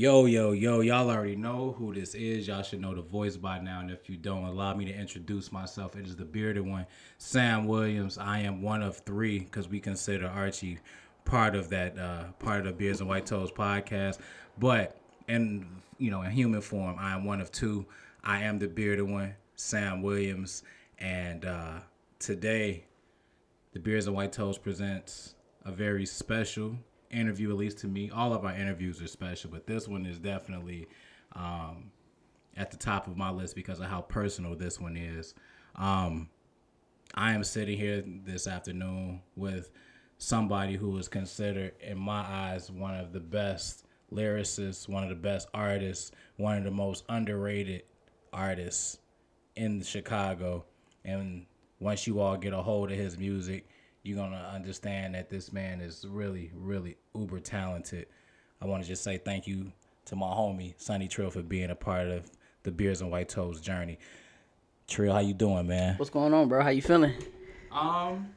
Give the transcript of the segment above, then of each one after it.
Yo, yo, yo, y'all already know who this is. Y'all should know the voice by now. And if you don't, allow me to introduce myself. It is the bearded one, Sam Williams. I am one of three because we consider Archie part of that, uh, part of the Beards and White Toes podcast. But in, you know, in human form, I am one of two. I am the bearded one, Sam Williams. And uh, today, the Beards and White Toes presents a very special interview, at least to me. All of our interviews are special, but this one is definitely um, at the top of my list because of how personal this one is. Um, I am sitting here this afternoon with somebody who is considered, in my eyes, one of the best lyricists, one of the best artists, one of the most underrated artists in Chicago. And once you all get a hold of his music, you're gonna understand that this man is really, really uber talented. I want to just say thank you to my homie Sonny Trill for being a part of the Beards and White Toes journey. Trill, how you doing, man? What's going on, bro? How you feeling? Um,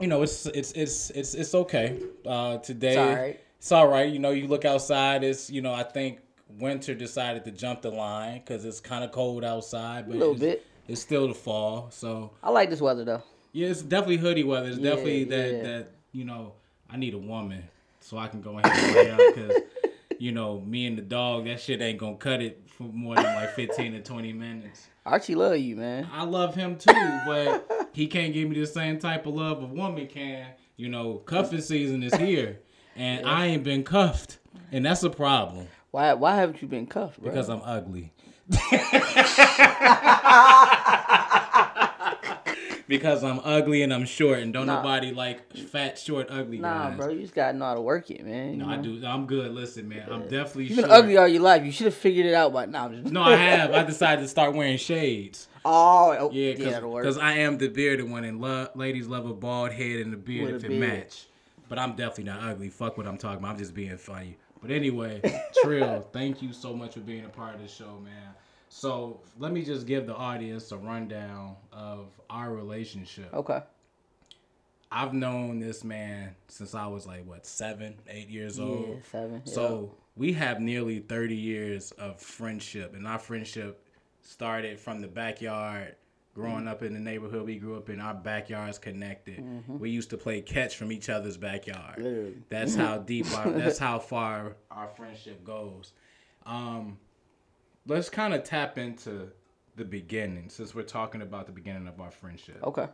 you know, it's it's it's it's it's okay. Uh, today, It's all right. It's all right. You know, you look outside. It's you know, I think winter decided to jump the line because it's kind of cold outside, but A little it's, bit. It's still the fall, so I like this weather though. Yeah, it's definitely hoodie weather. It's Yeah, definitely that yeah. that you know I need a woman so I can go ahead and because you know me and the dog that shit ain't gonna cut it for more than like fifteen to twenty minutes. Archie love you, man. I love him too, but he can't give me the same type of love a woman can. You know, cuffing season is here, and I ain't been cuffed, and that's a problem Why why haven't you been cuffed, bro? because I'm ugly. because I'm ugly and I'm short, and don't Nah. nobody like fat, short, ugly nah, guys. bro, you just gotta know how to work it, man. No, you I do. I'm good. Listen, man, I'm definitely You've been short. ugly all your life. You should have figured it out by now. No, I have. I decided to start wearing shades. Oh, oh, Yeah, yeah, because I am the bearded one, and ladies love a bald head and a beard With if a it beard. match. But I'm definitely not ugly. Fuck what I'm talking about. I'm just being funny. But anyway, Trill, thank you so much for being a part of the show, man. So let me just give the audience a rundown of our relationship. Okay. I've known this man since I was like what seven, eight years Yeah, old. seven. yeah. So we have nearly 30 years of friendship, and our friendship started from the backyard. Growing up in the neighborhood we grew up in, our backyards connected. We used to play catch from each other's backyard. Literally. That's how deep our, that's how far our friendship goes. Um, let's kind of tap into the beginning since we're talking about the beginning of our friendship Okay.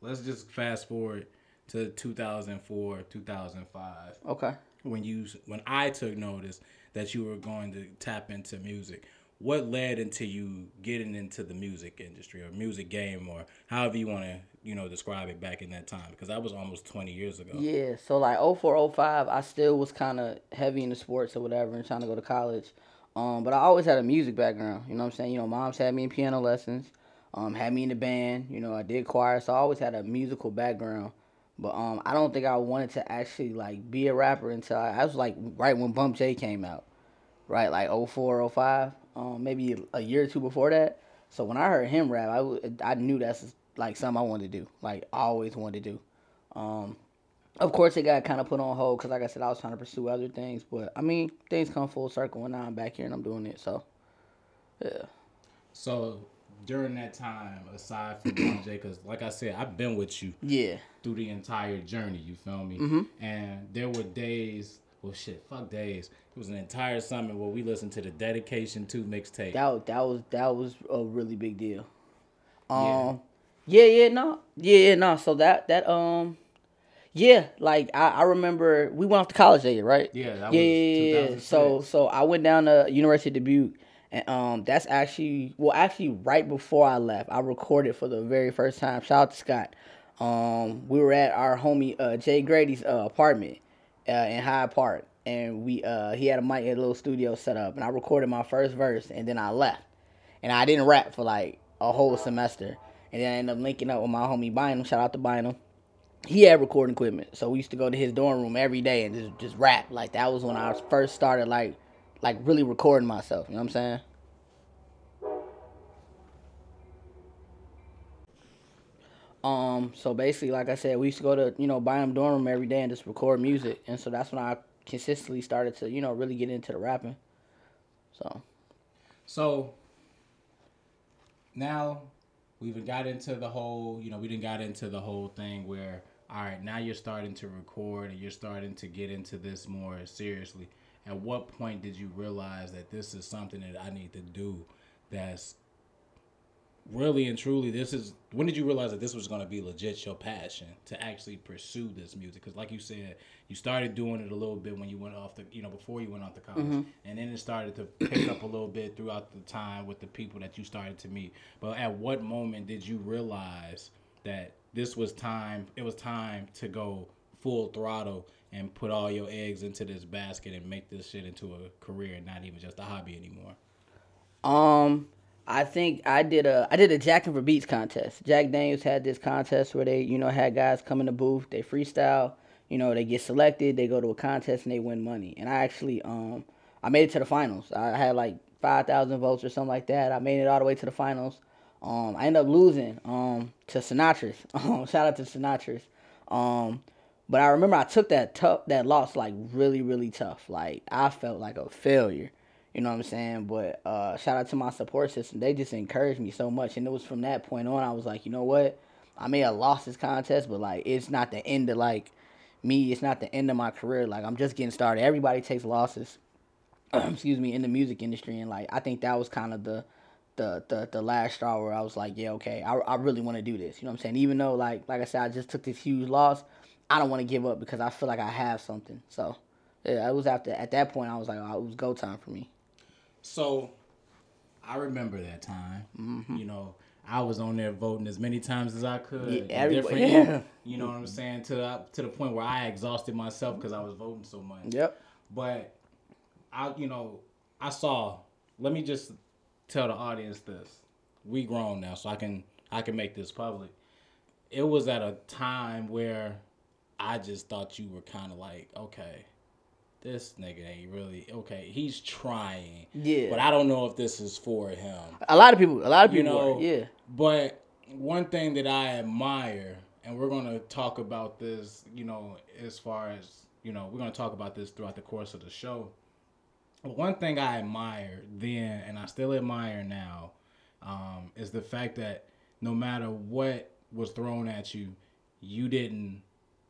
let's just fast forward to 2004 2005 Okay. when you when i took notice that you were going to tap into music what led into you getting into the music industry or music game or however you want to you know describe it back in that time because that was almost 20 years ago Yeah, so like 04, 05, I still was kind of heavy into sports or whatever and trying to go to college. Um, but I always had a music background. You know what I'm saying? You know, mom's had me in piano lessons, um, had me in the band. You know, I did choir, so I always had a musical background. But um, I don't think I wanted to actually like be a rapper until I, I was like right when Bump J came out, right? Like 04, 05, um, maybe a year or two before that. So when I heard him rap, I, I knew that's like something I wanted to do. Like always wanted to do. Um, of course, it got kind of put on hold because, like I said, I was trying to pursue other things. But I mean, things come full circle, and now I'm back here and I'm doing it. So, yeah, so during that time aside from John J because like i said i've been with you yeah, through the entire journey. You feel me? Mm-hmm. And there were days, well, shit, fuck days. It was an entire summer where we listened to the Dedication Two mixtape. that that was that was a really big deal. Yeah. Um, yeah, yeah, no, yeah, yeah, no. So that that um, yeah, like I, I remember we went off to college that year, right? Yeah, that yeah, was yeah, yeah. So so I went down to University of Dubuque, and um, that's actually well, actually right before I left, I recorded for the very first time. Shout out to Scott. Um, we were at our homie uh, Jay Grady's uh, apartment uh, in Hyde Park, and we uh, he had a mic, and a little studio set up, and I recorded my first verse, and then I left, and I didn't rap for like a whole semester, and then I ended up linking up with my homie Bynum. Shout out to Bynum he had recording equipment, so we used to go to his dorm room every day and just just rap. Like that was when I first started like like really recording myself. You know what I'm saying? Um, so basically, like I said, we used to go to you know Bynum dorm room every day and just record music, and so that's when I consistently started to you know really get into the rapping. So So now we've got into the whole, you know, we didn't got into the whole thing where, all right, now you're starting to record and you're starting to get into this more seriously. At what point did you realize that this is something that I need to do that's really and truly this is when did you realize that this was going to be legit your passion to actually pursue this music because like you said you started doing it a little bit when you went off the you know before you went off to college Mm-hmm. and then it started to pick up a little bit throughout the time with the people that you started to meet but at what moment did you realize that this was time it was time to go full throttle and put all your eggs into this basket and make this shit into a career and not even just a hobby anymore Um, I think I did a I did a Jacking for Beats contest. Jack Daniels had this contest where they you know had guys come in the booth, they freestyle, you know they get selected, they go to a contest and they win money. And I actually um I made it to the finals. I had like five thousand votes or something like that. I made it all the way to the finals. Um, I ended up losing um to Sinatra's. Um, shout out to Sinatra's. Um, but I remember I took that tough that loss like really really tough. Like I felt like a failure. You know what I'm saying? But uh, shout out to my support system. They just encouraged me so much, and it was from that point on I was like, you know what? I may have lost this contest, but like it's not the end of like me. It's not the end of my career. Like I'm just getting started. Everybody takes losses. excuse me in the music industry, and like I think that was kind of the the the the last straw where I was like, yeah, okay, I, I really want to do this. You know what I'm saying? Even though like like I said, I just took this huge loss, I don't want to give up because I feel like I have something. So yeah, it was after at that point I was like, oh, it was go time for me. So, I remember that time. You know, I was on there voting as many times as I could. Mm-hmm. Yeah, everybody- yeah. You know what I'm saying? To the, to the point where I exhausted myself because I was voting so much. Yep. But I, you know, I saw. Let me just tell the audience this: we grown now, so I can I can make this public. It was at a time where I just thought you were kind of like, okay, this nigga ain't really okay. He's trying, Yeah. but I don't know if this is for him. A lot of people, a lot of You people, know, were, yeah. But one thing that I admire, and we're gonna talk about this, you know, as far as you know, we're gonna talk about this throughout the course of the show. One thing I admired then, and I still admire now, um, is the fact that no matter what was thrown at you, you didn't,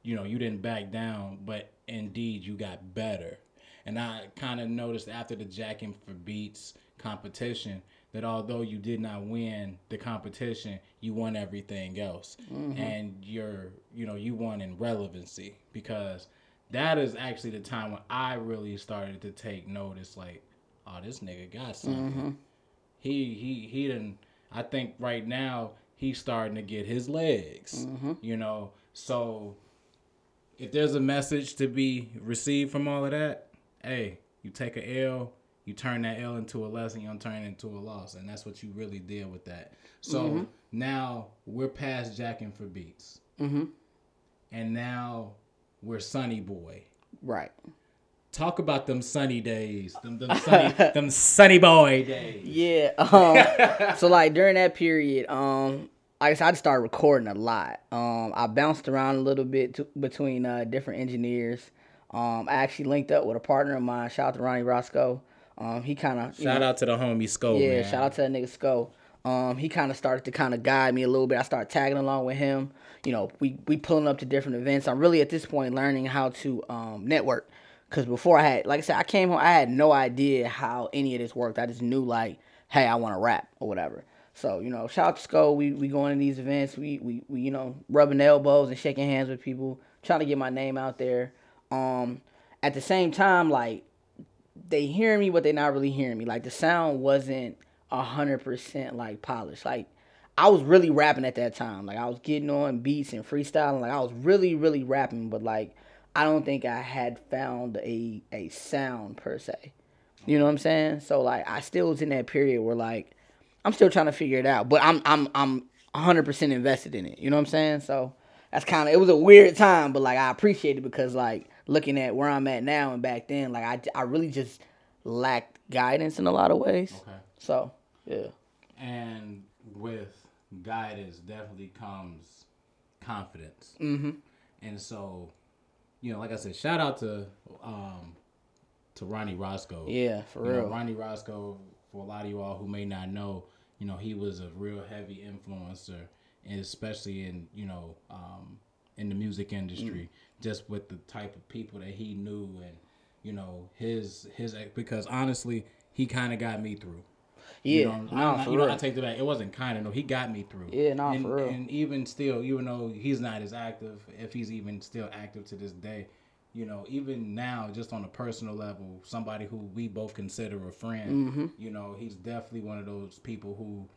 you know, you didn't back down, but indeed you got better. And I kind of noticed after the Jacking for Beats competition that although you did not win the competition, you won everything else. And you're, you know, you won in relevancy because that is actually the time when I really started to take notice like, oh, this nigga got something. Mm-hmm. He he he didn't I think right now he's starting to get his legs. Mm-hmm. You know, so if there's a message to be received from all of that, hey, you take a L, you turn that L into a lesson, you don't turn it into a loss, and that's what you really did with that. So mm-hmm. now we're past jacking for beats, Mm-hmm. and now we're Sunny Boy. Right. Talk about them sunny days, them them sunny, them sunny boy days. Yeah. Um, so like during that period, um, like I said, I just started recording a lot. Um, I bounced around a little bit to, between uh, different engineers. Um, I actually linked up with a partner of mine. Shout out to Ronnie Roscoe. Um, he kind of Shout out to the homie Sco, yeah, man. shout out to that nigga Sko. Um, he kind of started to kind of guide me a little bit. I started tagging along with him. You know, we we pulling up to different events. I'm really at this point learning how to um, network. Cause before I had, like I said, I came home. I had no idea how any of this worked. I just knew like, hey, I want to rap or whatever. So you know, shout out to Sko. We we going to these events. We we we you know rubbing elbows and shaking hands with people, trying to get my name out there. Um, at the same time, like they hearing me, but they not really hearing me. Like the sound wasn't hundred percent like polished. Like I was really rapping at that time. Like I was getting on beats and freestyling. Like I was really, really rapping, but like I don't think I had found a a sound per se. You know what I'm saying? So like I still was in that period where like I'm still trying to figure it out, but I'm I'm I'm 100% invested in it. You know what I'm saying? So that's kind of it was a weird time, but like I appreciate it because like looking at where I'm at now and back then, like I I really just lacked guidance in a lot of ways. Okay. So yeah, And with guidance definitely comes confidence. mm-hmm. And so you know, like I said, shout out to um to Ronnie Roscoe. Yeah, for You know, real. Ronnie Roscoe, for a lot of you all who may not know, you know, he was a real heavy influencer, and especially in, you know, um, in the music industry, Mm. just with the type of people that he knew and, you know, his, his, because honestly, he kind of got me through. Yeah, You know, nah, not- for you know, real. I take that back. It wasn't kind of no. He got me through. Yeah, nah, and, for real. And even still, even though he's not as active, if he's even still active to this day, you know, even now, just on a personal level, somebody who we both consider a friend, Mm-hmm. you know, he's definitely one of those people who,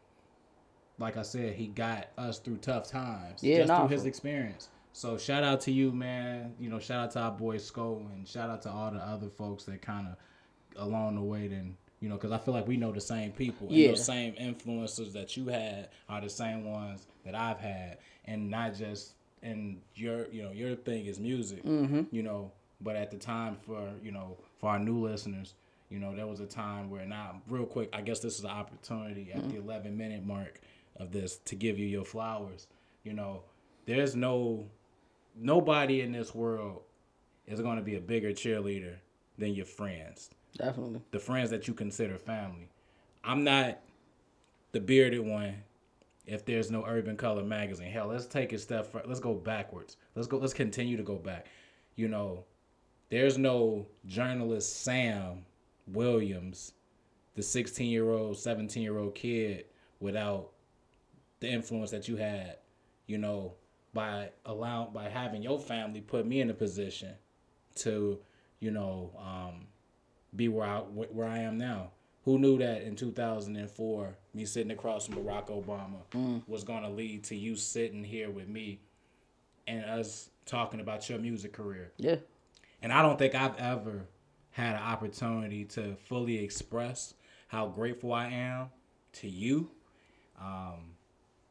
like I said, he got us through tough times. Yeah, just nah, through his experience. So shout out to you, man. You know, shout out to our boy Sko, and shout out to all the other folks that kind of along the way then you know because i feel like we know the same people and Yeah. those same influencers that you had are the same ones that i've had and not just and your you know your thing is music Mm-hmm. you know but at the time for you know for our new listeners you know there was a time where now real quick i guess this is an opportunity at the 11 minute mark of this to give you your flowers you know there's no nobody in this world is going to be a bigger cheerleader than your friends Definitely. the friends that you consider family. I'm not the bearded one if there's no Urban Color magazine. Hell, let's take a step fur- let's go backwards. Let's go let's continue to go back. You know, there's no journalist Sam Williams, the 16-year-old, 17-year-old kid without the influence that you had, you know, by allowing by having your family put me in a position to, you know, um, be where I where I am now. Who knew that in 2004, me sitting across from Barack Obama was going to lead to you sitting here with me and us talking about your music career. Yeah. And I don't think I've ever had an opportunity to fully express how grateful I am to you, um,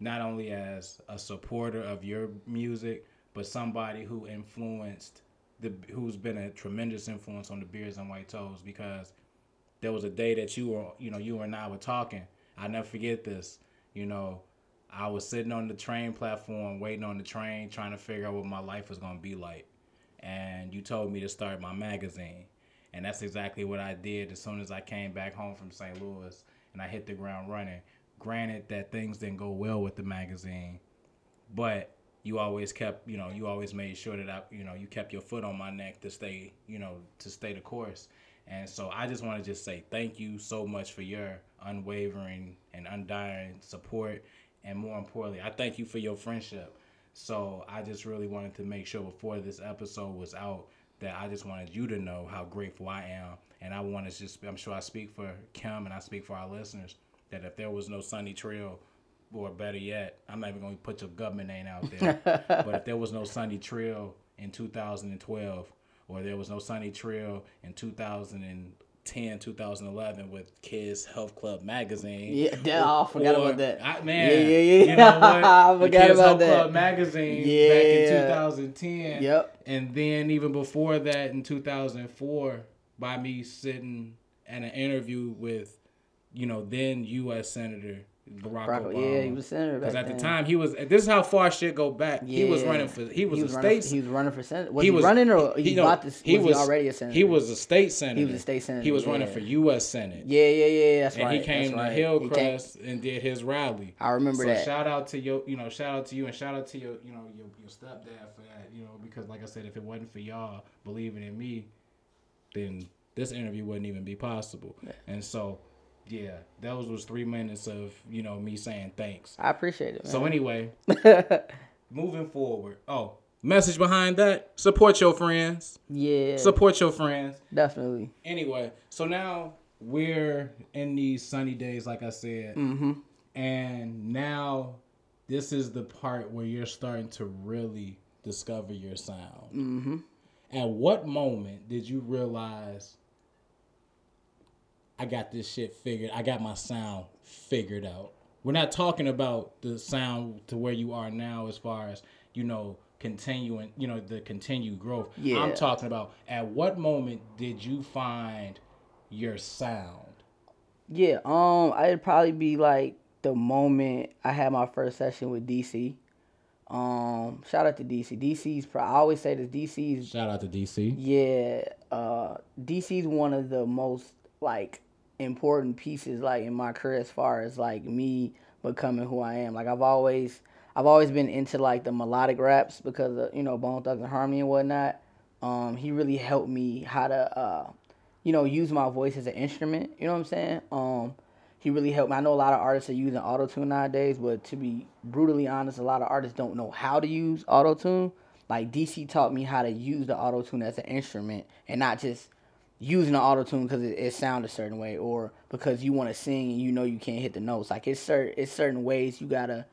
not only as a supporter of your music, but somebody who influenced the who's been a tremendous influence on the Beards and White Toes because there was a day that you were you know you and I were talking. I never forget this. You know, I was sitting on the train platform waiting on the train trying to figure out what my life was going to be like. And you told me to start my magazine. And that's exactly what I did as soon as I came back home from St. Louis and I hit the ground running. Granted that things didn't go well with the magazine, but you always kept, you know, you always made sure that I, you know, you kept your foot on my neck to stay, you know, to stay the course. And so I just want to just say thank you so much for your unwavering and undying support. And more importantly, I thank you for your friendship. So I just really wanted to make sure before this episode was out that I just wanted you to know how grateful I am. And I want to just, I'm sure I speak for Kim and I speak for our listeners that if there was no Sonny Trill, or better yet, I'm not even going to put your government name out there. but if there was no Sonny Trill in 2012, or there was no Sonny Trill in 2010, 2011 with Kids Health Club magazine. Yeah, that- oh, I forgot or- about that. I, man, Yeah, yeah, yeah. You know what? I forgot Kids about Health that. Club magazine back in 2010. Yep. And then even before that, in 2004, by me sitting at an interview with, you know, then U.S. Senator Barack, Barack, Obama. yeah, he was senator Because at the time he was. This is how far shit go back. He was running for. He was, a running, state. He was running for senate. Was he, running or he, no, about to? Was he, already a senator? He was a state senator. He was a state senator, He was running for U.S. Senate. Yeah, yeah, yeah. That's And right. he came that's right. to He came- Hillcrest and did his rally. I remember so that. shout out to your, you know, shout out to you and shout out to your, you know, your, your stepdad for that, you know, because like I said, if it wasn't for y'all believing in me, then this interview wouldn't even be possible. And so, yeah, that was was three minutes of you know me saying thanks. I appreciate it. Man. So anyway, moving forward. Oh, message behind that: support your friends. yeah, Support your friends. definitely. Anyway, so now we're in these sunny days, like I said, Mm-hmm. and now this is the part where you're starting to really discover your sound. Mm-hmm. At what moment did you realize I got this shit figured? I got my sound figured out. We're not talking about the sound to where you are now, as far as you know, continuing, you know, the continued growth. Yeah. I'm talking about at what moment did you find your sound? Yeah, um, I'd probably be like the moment I had my first session with DC. Um, shout out to DC. DC's. Pro- I always say this. DC's. Shout out to DC. Yeah, uh, DC's one of the most like important pieces like in my career as far as like me becoming who I am. Like I've always, I've always been into like the melodic raps because of you know Bone Thugs-n-Harmony and whatnot. Um, he really helped me how to, uh, you know, use my voice as an instrument. You know what I'm saying? Um, he really helped me. I know a lot of artists are using auto tune nowadays, but to be brutally honest, a lot of artists don't know how to use auto tune. Like DC taught me how to use the auto tune as an instrument and not just using the auto tune because it, it sounds a certain way or because you want to sing and you know you can't hit the notes. Like it's certain it's certain ways you gotta,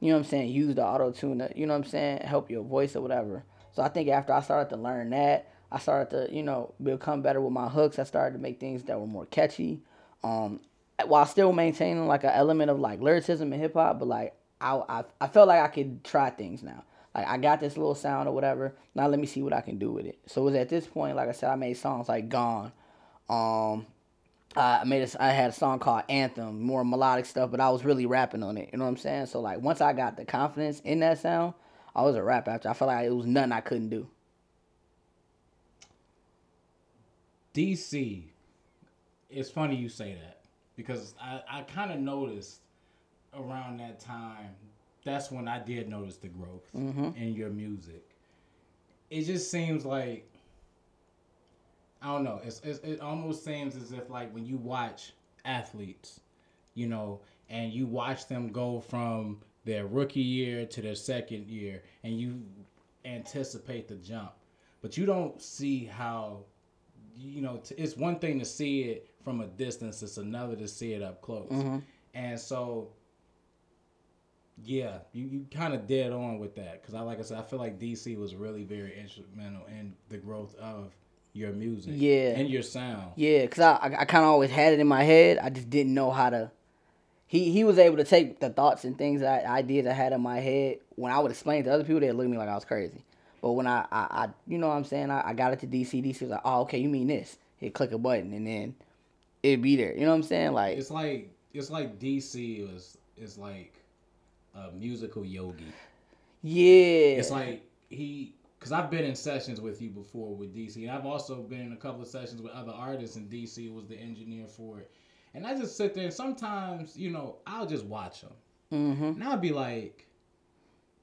you know what I'm saying, use the auto tune. You know what I'm saying, help your voice or whatever. So I think after I started to learn that, I started to, you know, become better with my hooks. I started to make things that were more catchy, um, while still maintaining like an element of like lyricism and hip hop. But like I, I, I felt like I could try things now. Like I got this little sound or whatever. Now let me see what I can do with it. So it was at this point, like I said, I made songs like Gone. Um, I made a, I had a song called Anthem, more melodic stuff, but I was really rapping on it. You know what I'm saying? So like once I got the confidence in that sound, I was a rap after. I felt like it was nothing I couldn't do. DC. It's funny you say that because I, I kind of noticed around that time. That's when I did notice the growth mm-hmm. in your music. It just seems like I don't know. It's, it's it almost seems as if like when you watch athletes, you know, and you watch them go from their rookie year to their second year, and you anticipate the jump, but you don't see how you know, t- it's one thing to see it from a distance; it's another to see it up close. Mm-hmm. And so, yeah, you, you kind of dead on with that because I like I said, I feel like DC was really very instrumental in the growth of your music, Yeah. and your sound. Yeah, cause I I, I kind of always had it in my head. I just didn't know how to. He he was able to take the thoughts and things that I, ideas I had in my head. When I would explain to other people, they'd look at me like I was crazy. But when I I, I you know what I'm saying, I, I got it to DC. DC was like, oh okay, you mean this? He'd click a button and then it'd be there. You know what I'm saying? Like It's like it's like DC is is like a musical yogi. yeah, It's like he, because I've been in sessions with you before with DC, and I've also been in a couple of sessions with other artists, and DC was the engineer for it. And I just sit there, and sometimes, you know, I'll just watch him, mm-hmm. and I'll be like,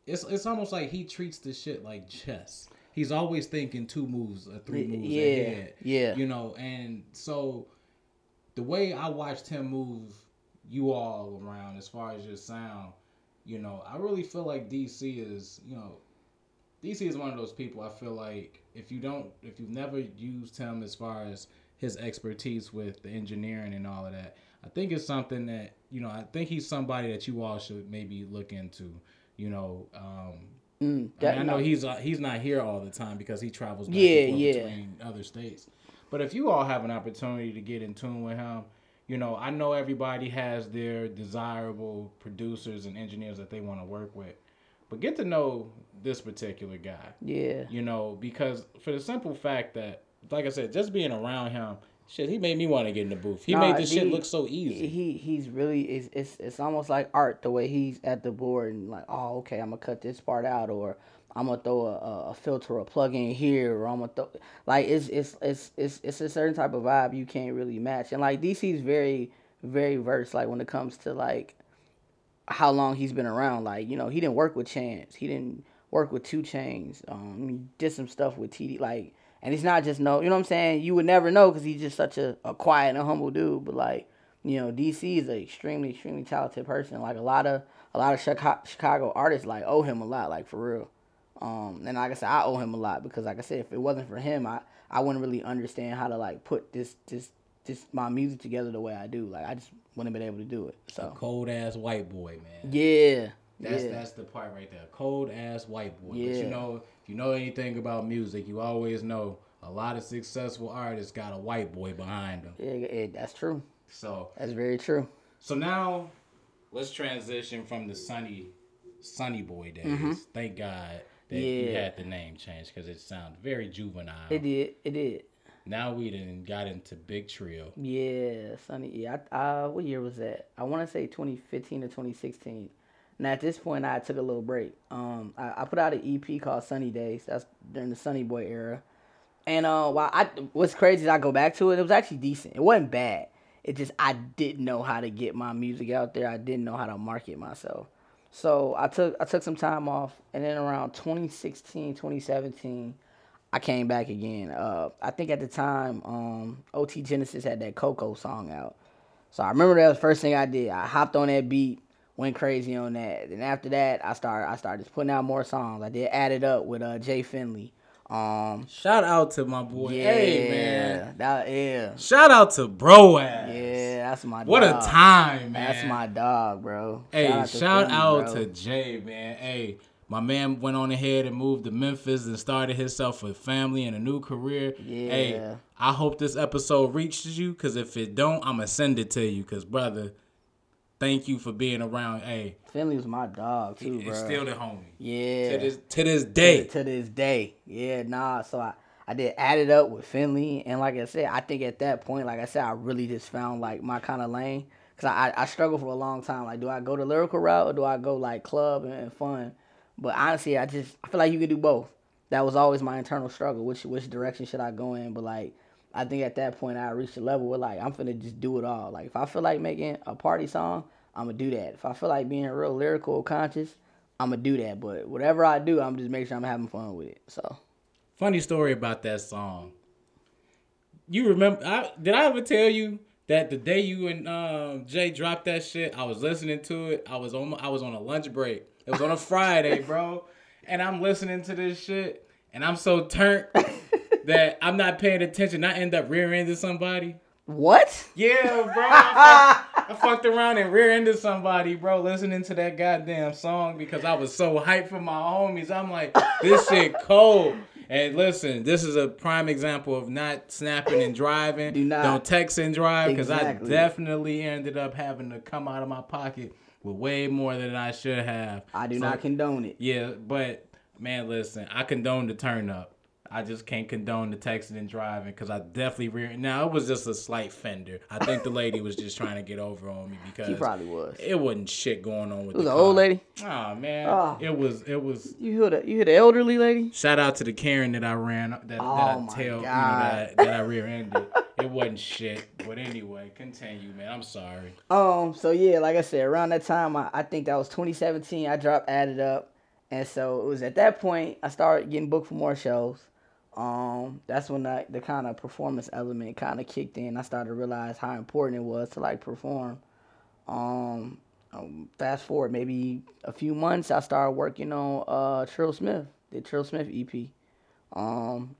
it's it's almost like he treats the shit like chess. He's always thinking two moves or three moves Yeah, ahead. yeah. You know, and so the way I watched him move you all around as far as your sound, you know, I really feel like DC is, you know, DC is one of those people I feel like if you don't if you've never used him as far as his expertise with the engineering and all of that, I think it's something that, you know, I think he's somebody that you all should maybe look into. You know, um, Mm, I, mean, I know he's uh, he's not here all the time because he travels back Yeah, and forth yeah. between other states. But if you all have an opportunity to get in tune with him, you know, I know everybody has their desirable producers and engineers that they want to work with. But get to know this particular guy, yeah. you know, because for the simple fact that, like I said, just being around him, shit, he made me want to get in the booth. He Nah, made this shit look so easy. He he's really it's, it's it's almost like art the way he's at the board and like oh okay I'm gonna cut this part out or I'm gonna throw a, a, filter or a plug in here or I'm gonna throw like it's it's it's it's it's a certain type of vibe you can't really match and like DC's very very versed like when it comes to like how long he's been around like you know he didn't work with Chance he didn't work with 2 Chainz um he did some stuff with TD like and it's not just no you know what I'm saying? You would never know because he's just such a, a quiet and humble dude but like you know DC is an extremely extremely talented person. Like a lot of a lot of Chicago, Chicago artists like owe him a lot like for real. Um and like I said I owe him a lot because like I said if it wasn't for him I I wouldn't really understand how to like put this this this my music together the way I do. Like I just wouldn't have been able to do it so. Cold ass white boy, man. yeah That's yeah. that's the part right there. Cold ass white boy. But you know, if you know anything about music, you always know a lot of successful artists got a white boy behind them. Yeah, yeah, that's true. So That's very true. so now let's transition from the sunny sunny boy days. Thank God that you Mm-hmm. Had the name changed because it sounded very juvenile. It did. It did. Now we done got into Big Trio. Yeah, Sunny. Yeah. I, uh, what year was that? I want to say 2015 or 2016. And at this point, I took a little break. Um, I, I put out an EP called Sunny Days. That's during the Sunny Boy era. And uh, while I what's crazy is I go back to it, it was actually decent. It wasn't bad. It just I didn't know how to get my music out there. I didn't know how to market myself. So I took I took some time off, and then around 2016, 2017, I came back again. Uh, I think at the time, um, OT Genasis had that Coco song out. So I remember that was the first thing I did. I hopped on that beat, went crazy on that. And after that, I started I started putting out more songs. I did add it up with uh, Jay Finley. Um, Shout out to my boy. yeah, Hey man. that yeah, Shout out to bro ass. yeah. That's my What dog. a time, man. That's my dog, bro. Hey, to shout Finley, out to Jay, man. Hey, my man went on ahead and moved to Memphis and started himself a family and a new career. Hey, Yeah. I hope this episode reaches you, cause if it don't, I'ma send it to you, cause brother, thank you for being around. Hey, Finley was my dog too, bro. it's still the homie. yeah. To this to this day. to, to this day. Yeah, nah. So I, I did add it up with Finley, and like I said, I think at that point, like I said, I really just found like my kind of lane. Cause I, I struggled for a long time. Like, do I go the lyrical route or do I go like club and, and fun? But honestly, I just I feel like you can do both. That was always my internal struggle. Which which direction should I go in? But like, I think at that point I reached a level where like I'm finna just do it all. Like if I feel like making a party song, I'm gonna do that. If I feel like being real lyrical, conscious, I'm gonna do that. But whatever I do, I'm just make sure I'm having fun with it. So Funny story about that song. You remember? I, did I ever tell you that the day you and um, Jay dropped that shit, I was listening to it. I was on I was on a lunch break. It was on a Friday, bro, and I'm listening to this shit, and I'm so turned that I'm not paying attention. I end up rear-ending somebody. what? Yeah, bro. I, fucked, I fucked around and rear-ended somebody, bro, listening to that goddamn song because I was so hyped for my homies. I'm like, this shit cold. And listen, this is a prime example of not snapping and driving. Do not. Don't text and drive because Exactly. I definitely ended up having to come out of my pocket with way more than I should have. I do So, not condone it. Yeah, but man, listen, I condone the turn up. I just can't condone the texting and driving because I definitely rear. Now it was just a slight fender. I think the lady was just trying to get over on me because She probably was. it wasn't shit going on with It was the an old lady. Oh man, Oh. it was it was. You hear the you hear the elderly lady? Shout out to the Karen that I ran that, that Oh I tail you know, that, that I rear ended. it wasn't shit. But anyway, continue, man. I'm sorry. Um. So yeah, like I said, around that time, I, I think that was 2017. I dropped added up, and so it was at that point I started getting booked for more shows. Um. That's when the the kind of performance element kind of kicked in. I started to realize how important it was to like perform. Um. um, fast forward maybe a few months, I started working on uh Trill Smith, the Trill Smith EP. Um.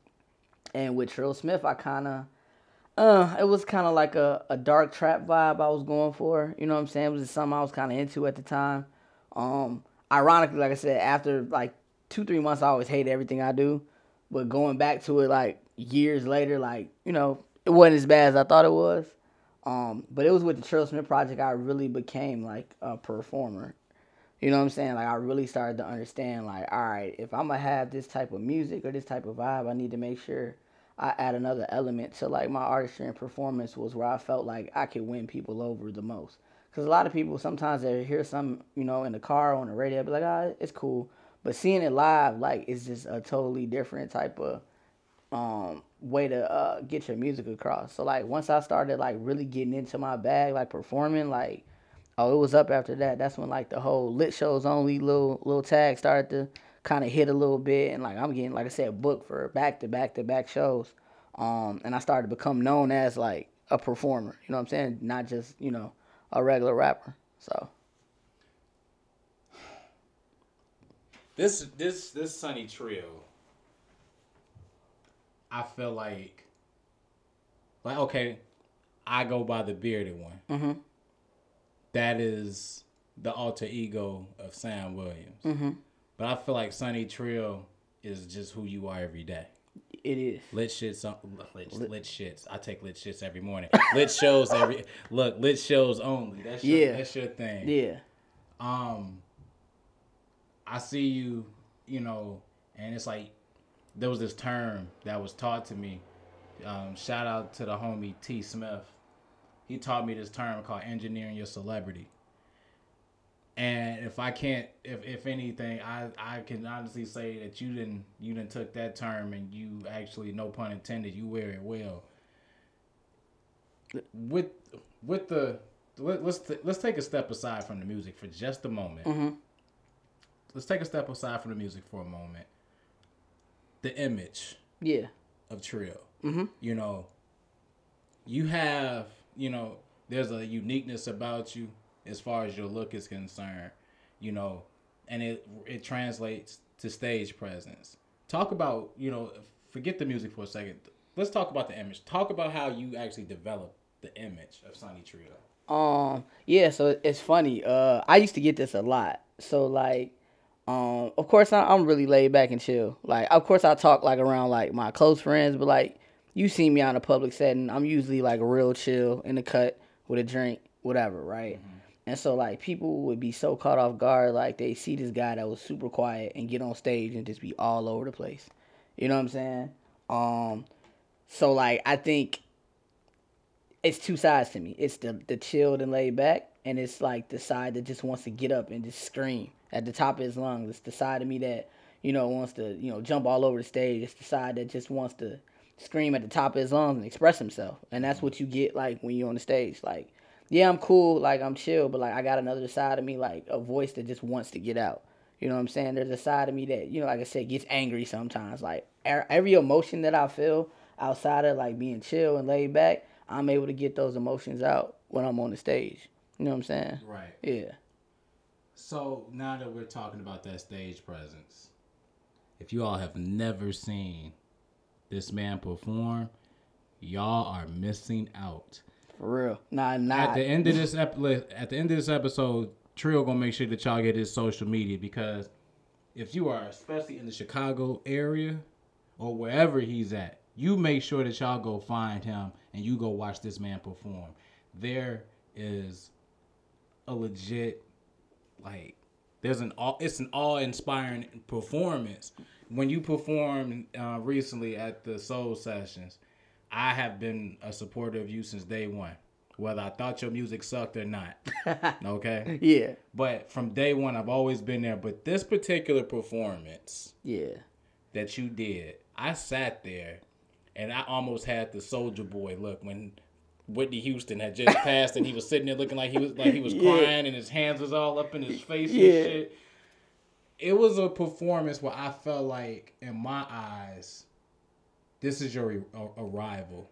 And with Trill Smith, I kind of uh, it was kind of like a, a dark trap vibe I was going for. You know what I'm saying? It was something I was kind of into at the time. Um, ironically, like I said, after like two, three months, I always hate everything I do. But going back to it like years later, like, you know, it wasn't as bad as I thought it was. Um, but it was with the Trill Smith project I really became like a performer. You know what I'm saying? Like I really started to understand like, all right, if I'm gonna have this type of music or this type of vibe, I need to make sure I add another element to like my artistry and performance was where I felt like I could win people over the most. Cause a lot of people sometimes they hear some, you know, in the car on the radio, be like, ah, it's cool. But seeing it live, like, it's just a totally different type of um way to uh get your music across. So like once I started like really getting into my bag, like performing, like oh it was up after that. That's when like the whole lit shows only little little tag started to kind of hit a little bit and like I'm getting like I said booked for back to back to back shows. Um and I started to become known as like a performer, you know what I'm saying? Not just, you know, a regular rapper. So This this this Sonny Trill. I feel like like okay, I go by the bearded one. Mm-hmm. That is the alter ego of Sam Williams. Mm-hmm. But I feel like Sonny Trill is just who you are every day. it is. Lit shits, on- lit, lit shits. I take lit shits every morning. lit shows every look. Lit shows only. That's your, Yeah. that's your thing. Yeah. um I see you, you know, and it's like there was this term that was taught to me. Um, shout out to the homie T Smith. He taught me this term called engineering your celebrity. And if I can't, if if anything, I I can honestly say that you didn't you didn't took that term and you actually, no pun intended, you wear it well. With with the let, let's t- let's take a step aside from the music for just a moment. Mm-hmm. Let's take a step aside from the music for a moment. The image Yeah. of Trill. Mhm. You know, you have, you know, there's a uniqueness about you as far as your look is concerned, you know, and it it translates to stage presence. Talk about, you know, forget the music for a second. Let's talk about the image. Talk about how you actually developed the image of Sonny Trill. Um, yeah, so it's funny. Uh, I used to get this a lot. So like, um, of course I, I'm really laid back and chill. Like, of course I talk like around like my close friends, but like you see me on a public setting, I'm usually like real chill in the cut with a drink, whatever, right? And so like people would be so caught off guard, like they see this guy that was super quiet and get on stage and just be all over the place. You know what I'm saying? Um, so like I think it's two sides to me. It's the the chilled and laid back, and it's like the side that just wants to get up and just scream at the top of his lungs. It's the side of me that you know wants to you know jump all over the stage. It's the side that just wants to scream at the top of his lungs and express himself. And that's what you get like when you're on the stage. Like, yeah, I'm cool, like I'm chill, but like I got another side of me, like a voice that just wants to get out. You know what I'm saying? There's a side of me that, you know, like I said, gets angry sometimes. Like er- every emotion that I feel outside of like being chill and laid back, I'm able to get those emotions out when I'm on the stage. You know what I'm saying? Right. Yeah. So now that we're talking about that stage presence, if you all have never seen this man perform, y'all are missing out. For real. Nah, nah. At the end of this ep- at the end of this episode, Trill gonna make sure that y'all get his social media because if you are especially in the Chicago area or wherever he's at, you make sure that y'all go find him and you go watch this man perform. There is a legit like there's an awe, it's an awe inspiring performance when you perform uh, recently at the Soul Sessions. I have been a supporter of you since day one, whether I thought your music sucked or not. okay, yeah. but from day one, I've always been there. But this particular performance Yeah. that you did, I sat there and I almost had the soldier boy look when Whitney Houston had just passed and he was sitting there looking like he was like he was Yeah. crying and his hands was all up in his face Yeah. and shit. It was a performance where I felt like in my eyes, this is your arrival.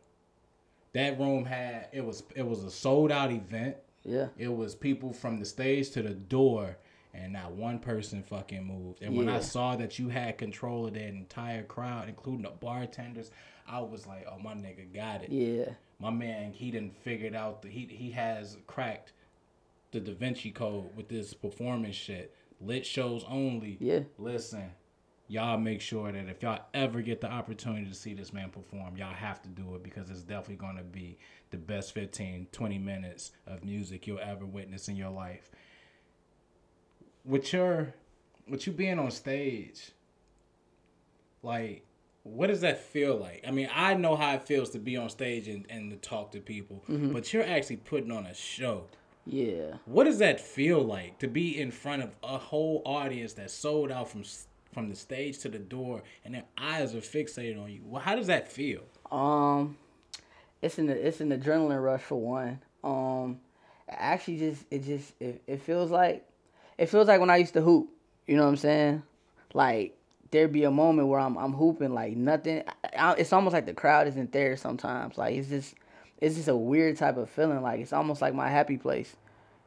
That room had it was it was a sold out event. Yeah. It was people from the stage to the door, and not one person fucking moved. And when I saw that you had control of that entire crowd, including the bartenders, I was like, "Oh, my nigga got it. Yeah. My man, he didn't figured out the he he has cracked the Da Vinci Code with this performance shit. Lit shows only. Yeah. Listen, y'all make sure that if y'all ever get the opportunity to see this man perform, y'all have to do it because it's definitely going to be the best 15, 20 minutes of music you'll ever witness in your life. With your with you being on stage, like what does that feel like? I mean, I know how it feels to be on stage and, and to talk to people, but you're actually putting on a show. Yeah. What does that feel like to be in front of a whole audience that's sold out from from the stage to the door and their eyes are fixated on you? Well, how does that feel? Um, it's an it's an adrenaline rush for one. Um, actually, just it just it, it feels like it feels like when I used to hoop. You know what I'm saying? Like there'd be a moment where I'm I'm hooping like nothing. I, it's almost like the crowd isn't there sometimes. Like it's just it's just a weird type of feeling. Like it's almost like my happy place.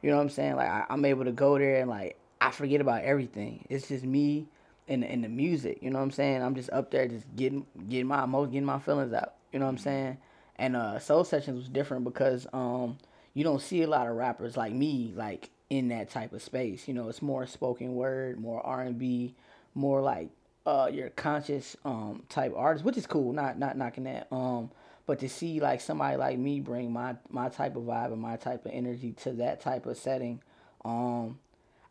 You know what I'm saying? Like I, I'm able to go there and like I forget about everything. It's just me and and the music. You know what I'm saying? I'm just up there just getting getting my emo getting my feelings out. You know what I'm saying? And uh, Soul Sessions was different because um you don't see a lot of rappers like me like in that type of space. You know, it's more spoken word, more R and B, more like uh your conscious um type artist, which is cool. Not not knocking that. Um, but to see like somebody like me bring my my type of vibe and my type of energy to that type of setting, um,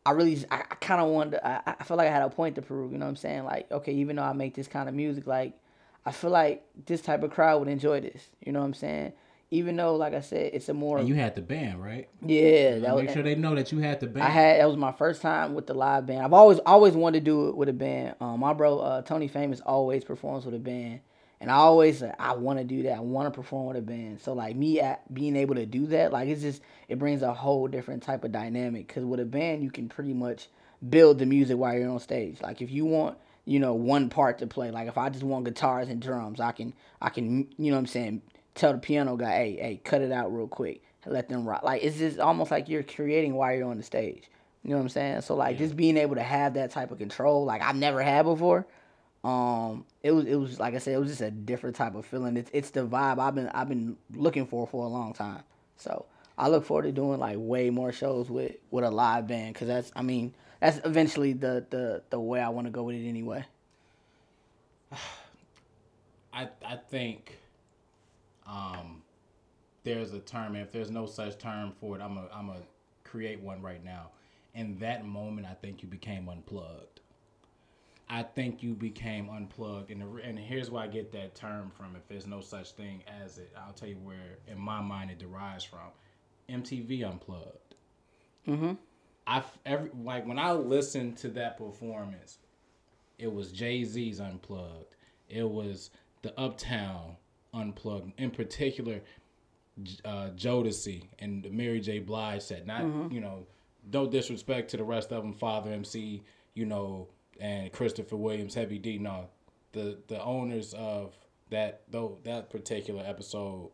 I really I, I kind of wanted. To, I I feel like I had a point to prove. You know what I'm saying? Like okay, even though I make this kind of music, like I feel like this type of crowd would enjoy this. You know what I'm saying? Even though like I said, it's a more And you had the band, right? yeah. That was, Make sure they know that you had the band. I had that was my first time with the live band. I've always always wanted to do it with a band. Um, my bro uh, Tony Famous always performs with a band, and I always I want to do that. I want to perform with a band. So like me at being able to do that, like it's just it brings a whole different type of dynamic. Cause with a band you can pretty much build the music while you're on stage. Like if you want you know one part to play, like if I just want guitars and drums, I can I can you know what I'm saying tell the piano guy, hey hey cut it out real quick, let them rock. Like it's just almost like you're creating while you're on the stage. You know what I'm saying? So like just being able to have that type of control, like I've never had before. Um, it was it was like I said, it was just a different type of feeling. It's it's the vibe I've been I've been looking for for a long time. So I look forward to doing like way more shows with with a live band because that's I mean that's eventually the the the way I want to go with it anyway. I I think um there's a term and if there's no such term for it, I'm a I'm a create one right now. In that moment, I think you became unplugged. I think you became unplugged, and the, and here's where I get that term from. If there's no such thing as it, I'll tell you where in my mind it derives from. MTV unplugged. Mm-hmm. I every like when I listened to that performance, it was Jay Z's unplugged. It was the Uptown unplugged. In particular, uh, Jodeci and Mary J. Blige said, Not you know, no disrespect to the rest of them, Father MC, you know, and Christopher Williams, Heavy D. No, the the owners of that though that particular episode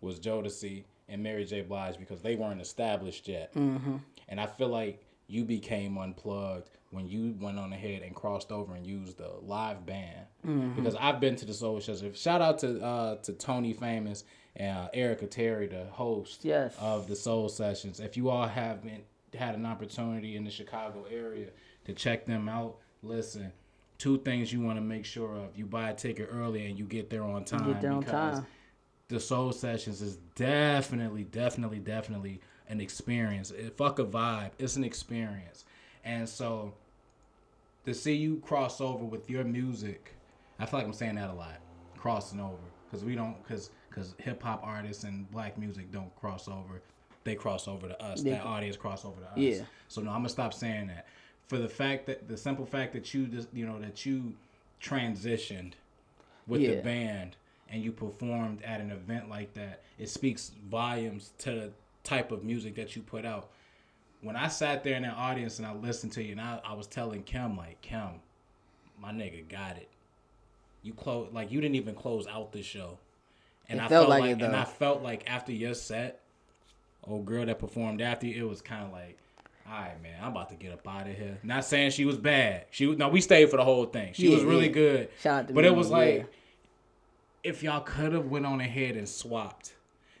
was Jodeci and Mary J. Blige because they weren't established yet. Mm-hmm. And I feel like you became unplugged when you went on ahead and crossed over and used the live band. Because I've been to the Soul Session. Shout out to uh, to Tony Famous and uh, Erica Terry, the host Yes. of the Soul Sessions. If you all haven't had an opportunity in the Chicago area to check them out, listen. Two things you want to make sure of: you buy a ticket early and you get there on time. Get there on time. the Soul Sessions is definitely, definitely, definitely an experience. It, fuck a vibe. It's an experience. And so to see you cross over with your music, I feel like I'm saying that a lot. Crossing over. Because we don't, because because hip hop artists and black music don't cross over. They cross over to us. They- that audience cross over to us. Yeah. So no, I'm gonna stop saying that. For the fact that the simple fact that you just you know that you transitioned with the band and you performed at an event like that, it speaks volumes to the type of music that you put out. When I sat there in that audience and I listened to you, and I, I was telling Kim like, Kim, my nigga got it. You close like you didn't even close out the show, and It I felt felt like like, it, and. I felt like after your set, old girl that performed after you, it was kind of like, all right, man, I'm about to get up out of here. Not saying she was bad. She no, we stayed for the whole thing. She Yeah, was really yeah. good. Shout out to but it Mimi, was like yeah. if y'all could have went on ahead and swapped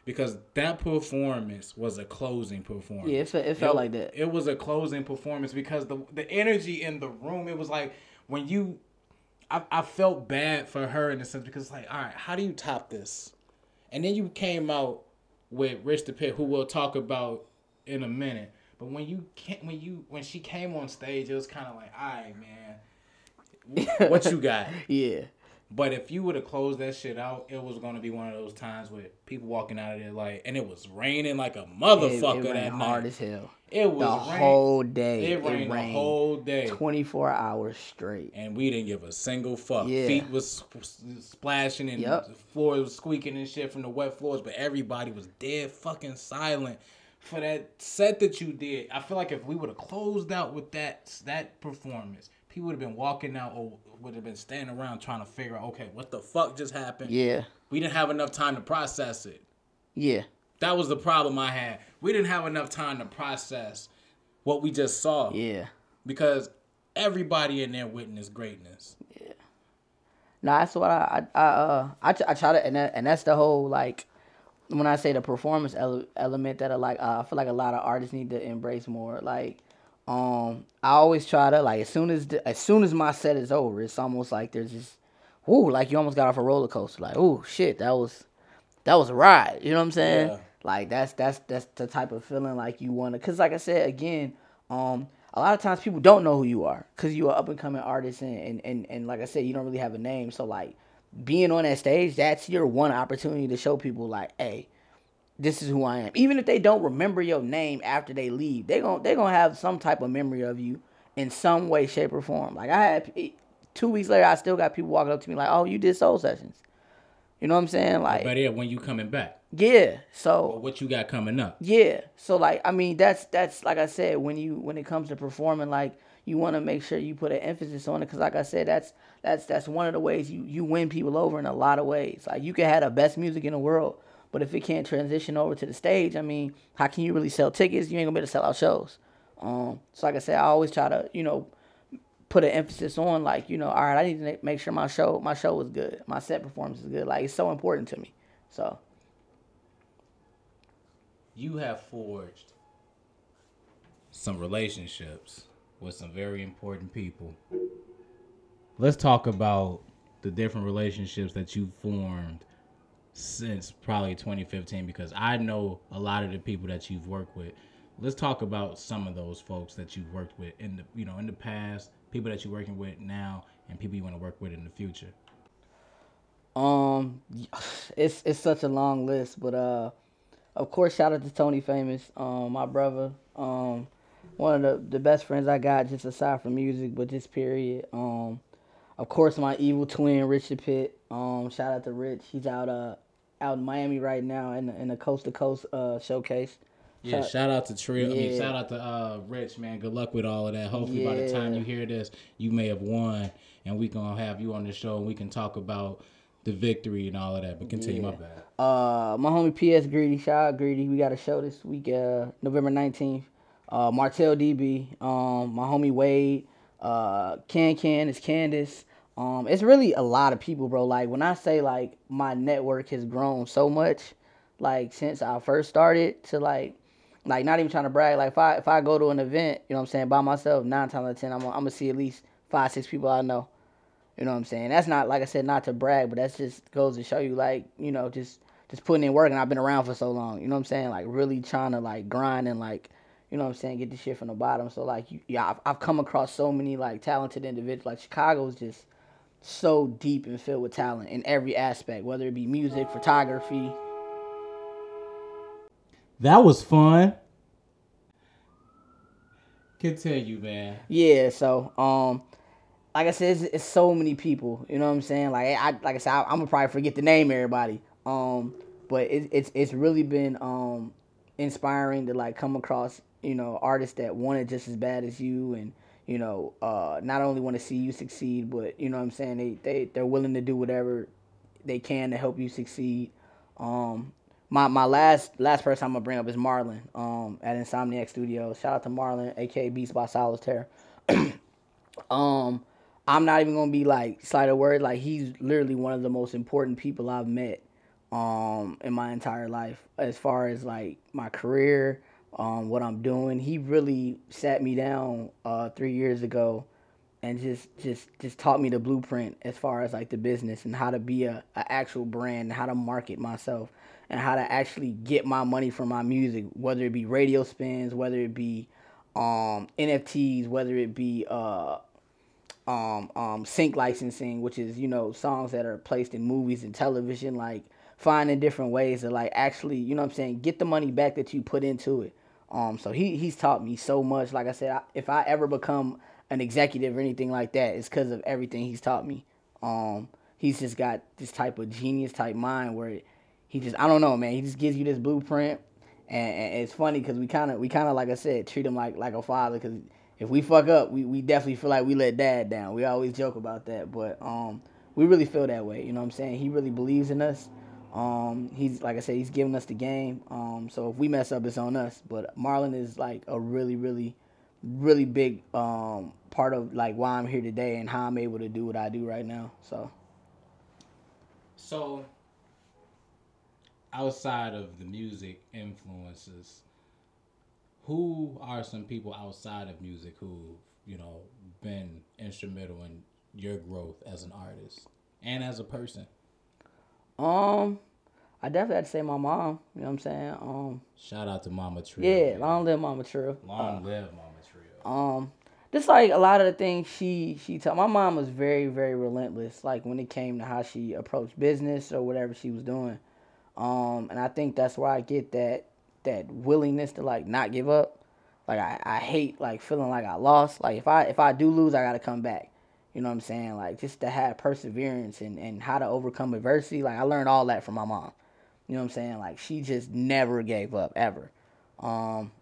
because that performance was a closing performance. Yeah, it fe- it felt like that. It was a closing performance because the the energy in the room. It was like when you, I, I felt bad for her in a sense because it's like, all right, how do you top this? And then you came out with Rich the Pit, who we'll talk about in a minute. But when you can when you when she came on stage, it was kind of like, all right, man, what you got? Yeah. But if you would have closed that shit out, it was gonna be one of those times with people walking out of there like, and it was raining like a motherfucker it that rained night. hard as hell. it was The rain- whole day. It rained, the whole day, 24 hours straight. and we didn't give a single fuck. Yeah. Feet was splashing and Yep. the floor was squeaking and shit from the wet floors, but everybody was dead fucking silent for that set that you did. I feel like if we would have closed out with that that performance, people would have been walking out or would have been standing around trying to figure out, okay, what the fuck just happened? Yeah. We didn't have enough time to process it. Yeah. That was the problem I had. We didn't have enough time to process what we just saw Yeah. because everybody in there witnessed greatness. Yeah. No, that's what I I I, uh, I, I try to and that, and that's the whole like when I say the performance ele- element that I like uh, I feel like a lot of artists need to embrace more. Like um I always try to like as soon as the, as soon as my set is over, it's almost like there's this whoo like you almost got off a roller coaster. Like oh shit that was that was a ride. You know what I'm saying? Yeah. Like that's that's that's the type of feeling like you want to. Cause like I said again, um, a lot of times people don't know who you are because you're an up and coming artist and, and and and like I said, you don't really have a name. So like being on that stage, that's your one opportunity to show people like, hey, this is who I am. Even if they don't remember your name after they leave, they gon' they gonna have some type of memory of you in some way, shape, or form. Like I had two weeks later, I still got people walking up to me like, "Oh, you did soul sessions." You know what I'm saying? Like, but yeah, when you coming back, yeah. So what you got coming up? Yeah. So like, I mean, that's that's like I said, when you when it comes to performing, like you want to make sure you put an emphasis on it, because like I said, that's that's that's one of the ways you you win people over in a lot of ways. Like you can have the best music in the world, but if it can't transition over to the stage, I mean, how can you really sell tickets? You ain't gonna be able to sell out shows. Um, so like I said, I always try to you know put an emphasis on like you know all right i need to make sure my show my show is good. My set performance is good. Like it's so important to me. So. You have forged some relationships with some very important people. Let's talk about the different relationships that you formed since probably 2015 because i know a lot of the people that you've worked with let's talk about some of those folks that you've worked with in the you know in the past people that you're working with now and people you want to work with in the future? Um, it's it's such a long list, but uh, of course, shout out to Tony Famous, um, my brother, um, one of the the best friends I got, just aside from music, but just period. Um, of course, my evil twin, Rich the Pit. Um, shout out to Rich. He's out uh out in Miami right now in the, in the coast to coast uh showcase. Yeah, shout, shout out to Trill. Yeah. I mean, shout out to uh, Rich, man. Good luck with all of that. Hopefully, yeah. by the time you hear this, you may have won, and we gonna have you on the show, and we can talk about the victory and all of that. But continue, yeah. my bad. Uh, my homie PS Greedy, shout out Greedy. We got a show this week, uh, November nineteenth. Uh, Martell DB, um, my homie Wade, uh, Can Can is Candace. Um, it's really a lot of people, bro. Like when I say like my network has grown so much, like since I first started to like like not even trying to brag. Like if I if I go to an event, you know what I'm saying, by myself, nine times out of ten, I'm, I'm gonna see at least five, six people I know. You know what I'm saying? That's not like I said, not to brag, but that's just goes to show you like, you know, just just putting in work and I've been around for so long. You know what I'm saying? Like really trying to like grind and like, you know what I'm saying, get the shit from the bottom. So like yeah, I've, I've come across so many like talented individuals. Like Chicago's just so deep and filled with talent in every aspect, whether it be music, photography, that was fun. Continue, man. Yeah, so um like I said, it's, it's, so many people. You know what I'm saying? Like I like I said, I, am gonna probably forget the name everybody. Um, but it, it's it's really been um inspiring to like come across you know artists that want it just as bad as you and you know uh not only want to see you succeed, but you know what I'm saying they they they're willing to do whatever they can to help you succeed. Um, my my last last person I'm gonna bring up is Marlon um, at Insomniac Studios. Shout out to Marlon, aka Beats by Solitaire. um, I'm not even gonna be like slight of word. Like he's literally one of the most important people I've met um, in my entire life, as far as like my career, um, what I'm doing. He really sat me down uh, three years ago and just just just taught me the blueprint as far as like the business and how to be a, a actual brand and how to market myself and how to actually get my money from my music, whether it be radio spins, whether it be um, NFTs, whether it be uh, um, um, sync licensing, which is you know songs that are placed in movies and television, like finding different ways to like actually, you know what I'm saying, get the money back that you put into it. Um, so he he's taught me so much. Like I said, I, if I ever become an executive or anything like that, it's because of everything he's taught me. Um, he's just got this type of genius type mind where. He just I don't know, man. He just gives you this blueprint, and, and it's funny because we kind of we kind of like I said treat him like like a father because if we fuck up, we, we definitely feel like we let dad down. We always joke about that, but um, we really feel that way. You know what I'm saying? He really believes in us. Um, he's like I said, he's giving us the game. Um, so if we mess up, it's on us. But Marlon is like a really, really, really big um part of like why I'm here today and how I'm able to do what I do right now. So. So outside of the music influences, who are some people outside of music who you know been instrumental in your growth as an artist and as a person? Um, I definitely have to say my mom. You know what I'm saying? Um, shout out to Mama Trill. Yeah, man. long live Mama Trill. Long uh, live Mama Trill. Um, just like a lot of the things she she taught. My mom was very very relentless. Like when it came to how she approached business or whatever she was doing. Um, and I think that's where I get that that willingness to like not give up. Like I, I hate like feeling like I lost. Like if I if I do lose, I gotta come back. You know what I'm saying? Like just to have perseverance and, and how to overcome adversity. Like I learned all that from my mom. You know what I'm saying? Like she just never gave up ever. Um,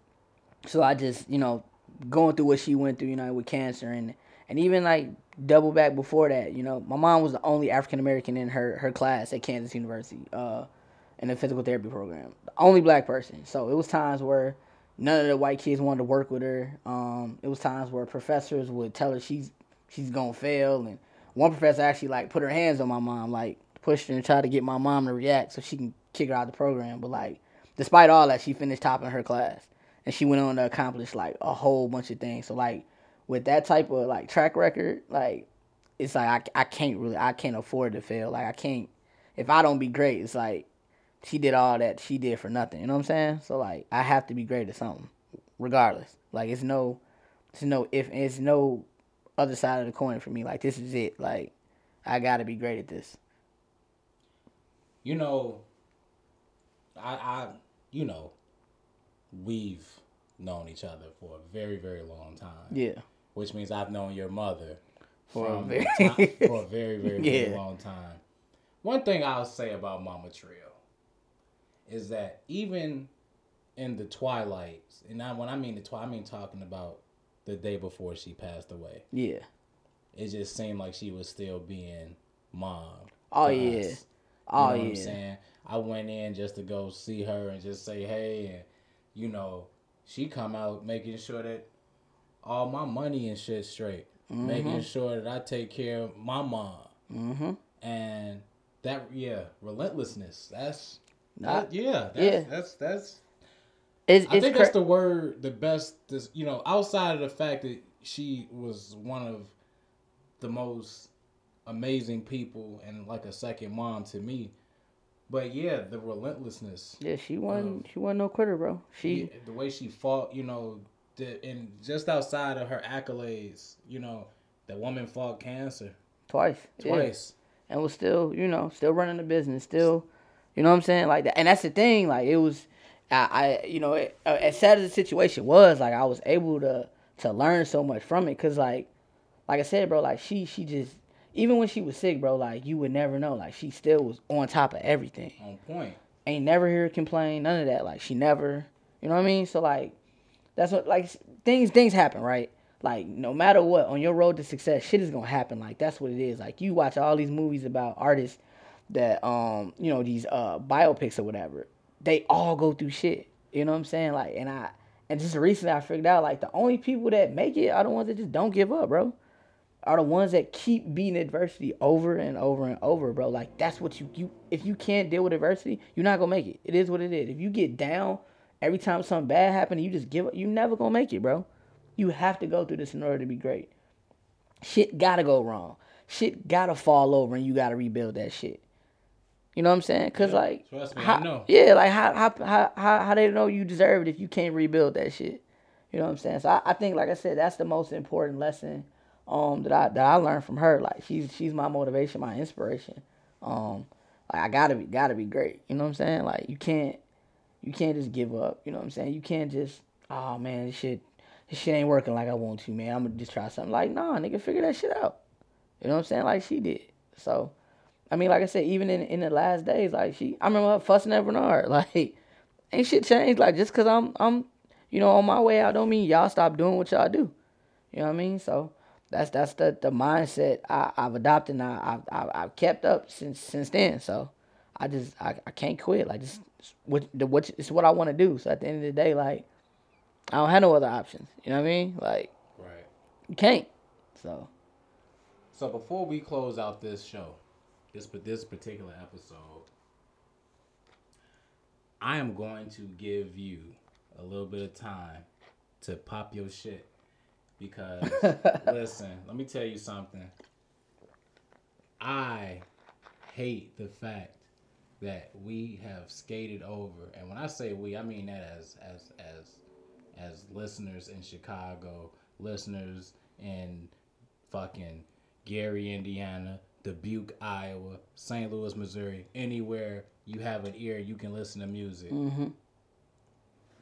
so I just you know going through what she went through, you know, with cancer and and even like double back before that, you know, my mom was the only African American in her her class at Kansas University, uh, in the physical therapy program, the only black person. So it was times where none of the white kids wanted to work with her. Um, it was times where professors would tell her she's she's gonna fail, and one professor actually like put her hands on my mom, like pushed her and tried to get my mom to react so she can kick her out of the program. But like, despite all that, she finished top in her class, and she went on to accomplish like a whole bunch of things. So like, with that type of like track record, like, it's like I I can't really I can't afford to fail. Like I can't if I don't be great, it's like she did all that she did for nothing. You know what I'm saying? So like I have to be great at something, regardless. Like it's no, it's no if it's no other side of the coin for me. Like this is it. Like I gotta be great at this. You know, I, I, you know, we've known each other for a very, very long time. Yeah. Which means I've known your mother For a very- ti- for a very, very, very Yeah. long time. One thing I'll say about Mama Trill is that even in the twilights, and I, when I mean the twilight, I mean talking about the day before she passed away. Yeah. It just seemed like she was still being mom. Oh yeah. us. You Oh know what I'm saying? I went in just to go see her and just say hey, and you know, she come out making sure that all my money and shit straight, making sure that I take care of my mom, Mm-hmm. and that yeah, relentlessness. That's that, yeah, that's, Yeah. that's that's. It's I it's think cra- that's the word, the best. This, you know, outside of the fact that she was one of the most amazing people and like a second mom to me. But yeah, the relentlessness, yeah. She wasn't she wasn't no quitter, bro. She yeah, the way she fought, you know, the, and just outside of her accolades, you know, the woman fought cancer twice. yeah. twice. and was still, you know, still running the business, still, you know what I'm saying, like that. And that's the thing, like it was, I, I you know, it, uh, as sad as the situation was, like I was able to to learn so much from it, cause like, like I said, bro, like she she just even when she was sick, bro, like you would never know, like she still was on top of everything. On point. Ain't never hear her complain, none of that. Like she never, you know what I mean? So like, that's what like things things happen, right? Like no matter what, on your road to success, shit is gonna happen. Like that's what it is. Like you watch all these movies about artists that um you know these uh biopics or whatever, they all go through shit. You know what I'm saying? Like and I and just recently I figured out like the only people that make it are the ones that just don't give up, bro. Are the ones that keep beating adversity over and over and over, bro. Like that's what you you if you can't deal with adversity, you're not gonna make it. It is what it is. If you get down every time something bad happens, you just give up. You never gonna make it, bro. You have to go through this in order to be great. Shit gotta go wrong. Shit gotta fall over, and you gotta rebuild that shit. You know what I'm saying? Cause Yeah, like, trust me, I how, know. yeah, like how how how how how they know you deserve it if you can't rebuild that shit. You know what I'm saying? So I, I think, like I said, that's the most important lesson um that I that I learned from her. Like she's she's my motivation, my inspiration. Um, like I gotta be gotta be great. You know what I'm saying? Like you can't you can't just give up. You know what I'm saying? You can't just oh man, this shit this shit ain't working like I want to, man. I'm gonna just try something. Like nah, nigga, figure that shit out. You know what I'm saying? Like she did. So. I mean, like I said, even in in the last days, like she, I remember her fussing at Bernard. Like, ain't shit changed. Like, just cause I'm, I'm, you know, on my way out, don't mean y'all stop doing what y'all do. You know what I mean? So that's that's the the mindset I, I've adopted. And I, I've, I've I've kept up since since then. So I just I, I can't quit. Like, just what the what it's what I want to do. So at the end of the day, like, I don't have no other options. You know what I mean? Like, Right. you can't. So So before we close out this show, this but this particular episode, I am going to give you a little bit of time to pop your shit because listen, let me tell you something. I hate the fact that we have skated over, and when I say we, I mean that as as as as listeners in Chicago, listeners in fucking Gary, Indiana, Dubuque, Iowa, St. Louis, Missouri, anywhere you have an ear, you can listen to music. Mm-hmm.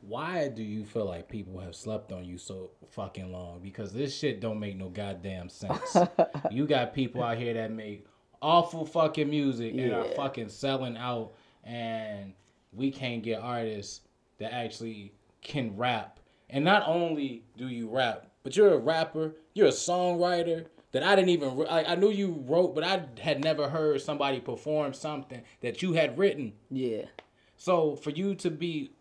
Why do you feel like people have slept on you so fucking long? Because this shit don't make no goddamn sense. you got people out here that make awful fucking music and are fucking selling out, and we can't get artists that actually can rap. And not only do you rap, but you're a rapper, you're a songwriter that I didn't even like. I knew you wrote, but I had never heard somebody perform something that you had written. Yeah. So for you to be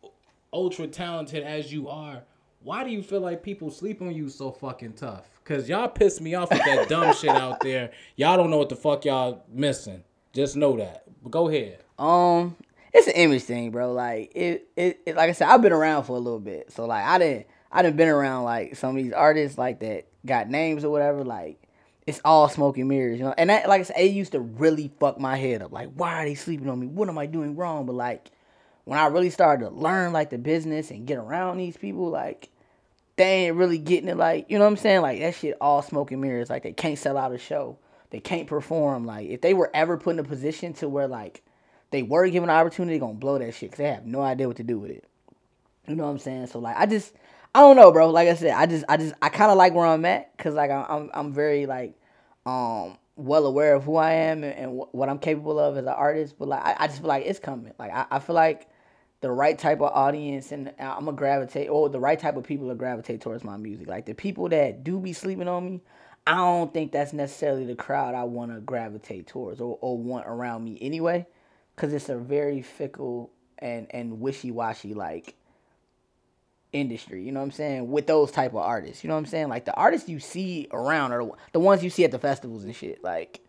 ultra talented as you are, why do you feel like people sleep on you so fucking tough? Cause y'all piss me off with that dumb shit out there. Y'all don't know what the fuck y'all missing. Just know that. But go ahead. Um, it's an image thing, bro. Like it, it, it, like I said, I've been around for a little bit, so like I didn't, I didn't been around like some of these artists like that got names or whatever. Like it's all smoke and mirrors, you know. And that, like I said, it used to really fuck my head up. Like, why are they sleeping on me? What am I doing wrong? But like, when I really started to learn like the business and get around these people, like they ain't really getting it. Like, you know what I'm saying? Like that shit all smoke and mirrors. Like they can't sell out a show. They can't perform. Like if they were ever put in a position to where like they were given an opportunity, they gonna blow that shit because they have no idea what to do with it. You know what I'm saying? So like, I just, I don't know, bro. Like I said, I just, I just, I kind of like where I'm at because like I'm, I'm, very like, um, well aware of who I am and, and wh- what I'm capable of as an artist. But like, I, I just feel like it's coming. Like I, I feel like the right type of audience and I'm gonna gravitate, or the right type of people to gravitate towards my music. Like the people that do be sleeping on me, I don't think that's necessarily the crowd I want to gravitate towards or, or want around me anyway, because it's a very fickle and and wishy washy like industry. You know what I'm saying? With those type of artists, you know what I'm saying? Like the artists you see around are the- ones you see at the festivals and shit. Like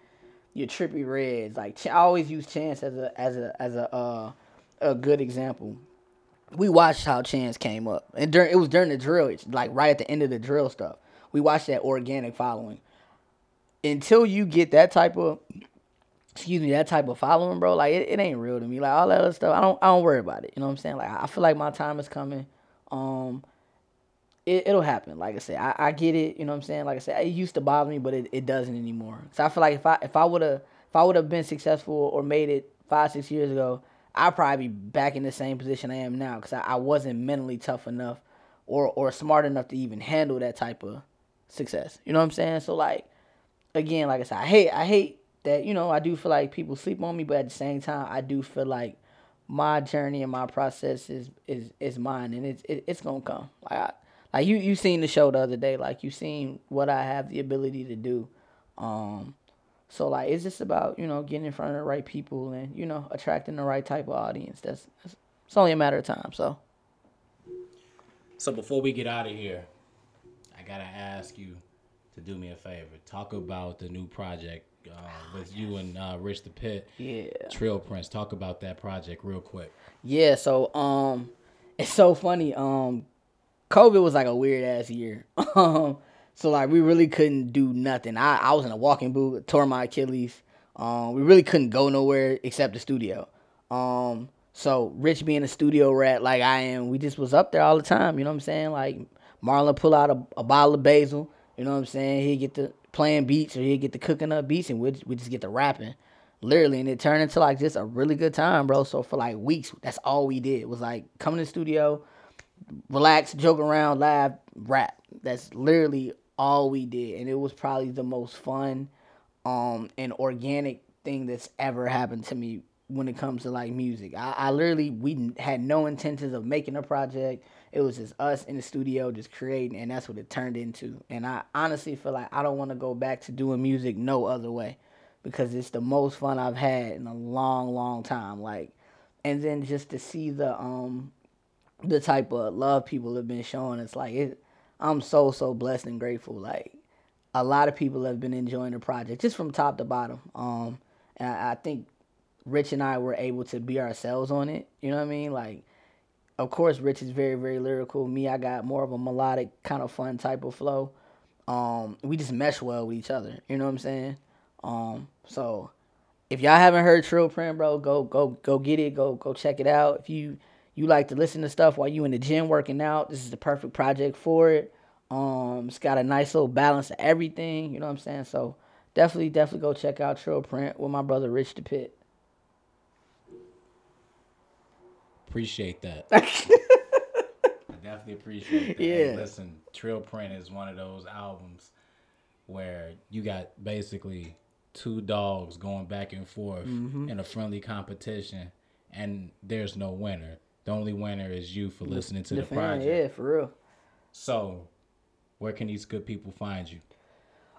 your Trippie Redds. Like I always use Chance as a as a as a uh, a good example. We watched how Chance came up, and during it was during the drill, like right at the end of the drill stuff. We watched that organic following. Until you get that type of, excuse me, that type of following, bro, like it, it ain't real to me. Like all that other stuff, I don't I don't worry about it. You know what I'm saying? Like I feel like my time is coming. Um, it, it'll happen. Like I said, I, I get it. You know what I'm saying? Like I said, it used to bother me, but it, it doesn't anymore. So I feel like if I if I would have if I would have been successful or made it five six years ago, I'd probably be back in the same position I am now because I, I wasn't mentally tough enough or or smart enough to even handle that type of success. You know what I'm saying? So like again, like I said, I hate I hate that you know I do feel like people sleep on me, but at the same time, I do feel like my journey and my process is is is mine, and it's it, it's gonna come. Like I, like you you seen the show the other day, like you seen what I have the ability to do. Um, so like it's just about you know getting in front of the right people and you know attracting the right type of audience. That's, that's it's only a matter of time. So So before we get out of here, I gotta ask you to do me a favor. Talk about the new project uh, with you and uh, Rich the Pit, yeah. Trill Print. Talk about that project real quick. Yeah, so um it's so funny. Um COVID was like a weird ass year. Um so like we really couldn't do nothing. I, I was in a walking boot, tore my Achilles. Um we really couldn't go nowhere except the studio. Um so Rich being a studio rat like I am, we just was up there all the time, you know what I'm saying? Like Marlon pull out a, a bottle of basil, you know what I'm saying? He'd get to playing beats or he'd get to cooking up beats and we'd, we just get to rapping. Literally and it turned into like just a really good time bro. So for like weeks that's all we did was like come in the studio relax joke around laugh rap. That's literally all we did. And it was probably the most fun um and organic thing that's ever happened to me when it comes to like music. I, I literally we had no intentions of making a project it was just us in the studio just creating and that's what it turned into and i honestly feel like i don't want to go back to doing music no other way because it's the most fun I've had in a long, long time. Like, and then just to see the um the type of love people have been showing, it's like it. I'm so so blessed and grateful. Like, a lot of people have been enjoying the project just from top to bottom. Um, and I, I think Rich and I were able to be ourselves on it. You know what I mean? Like, of course, Rich is very very lyrical. Me, I got more of a melodic kind of fun type of flow. Um, we just mesh well with each other. You know what I'm saying? Um, so if y'all haven't heard Trill Print, bro, go go go get it. Go go check it out. If you you like to listen to stuff while you in the gym working out, this is the perfect project for it. Um, it's got a nice little balance of everything. You know what I'm saying? So definitely definitely go check out Trill Print with my brother Rich the Appreciate that. I definitely appreciate that. Hey, Yeah. listen, Trill Print is one of those albums where you got basically two dogs going back and forth Mm-hmm. in a friendly competition, and there's no winner. The only winner is you for listening to the, fan, project. yeah, for real. So, where can these good people find you?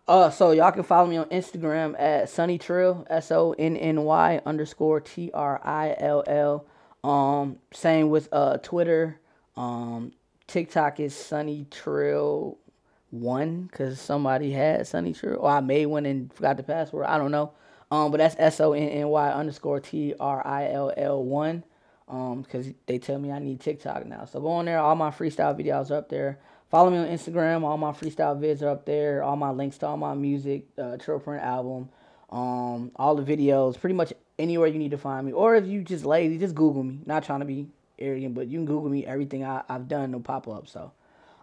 Uh, so y'all can follow me on Instagram at Sonny Trill, S O N N Y underscore T R I L L. Um, same with uh Twitter. Um, TikTok is Sonny Trill one because somebody had Sonny Trill, or I made one and forgot the password. I don't know. Um, but that's S O N N Y underscore T R I L L one. Um, because they tell me I need TikTok now. So go on there. All my freestyle videos are up there. Follow me on Instagram. All my freestyle vids are up there. All my links to all my music, uh, Print album, um, all the videos, pretty much anywhere you need to find me. Or if you just lazy, just Google me. Not trying to be arrogant, but you can Google me. Everything I, I've done will pop up. So,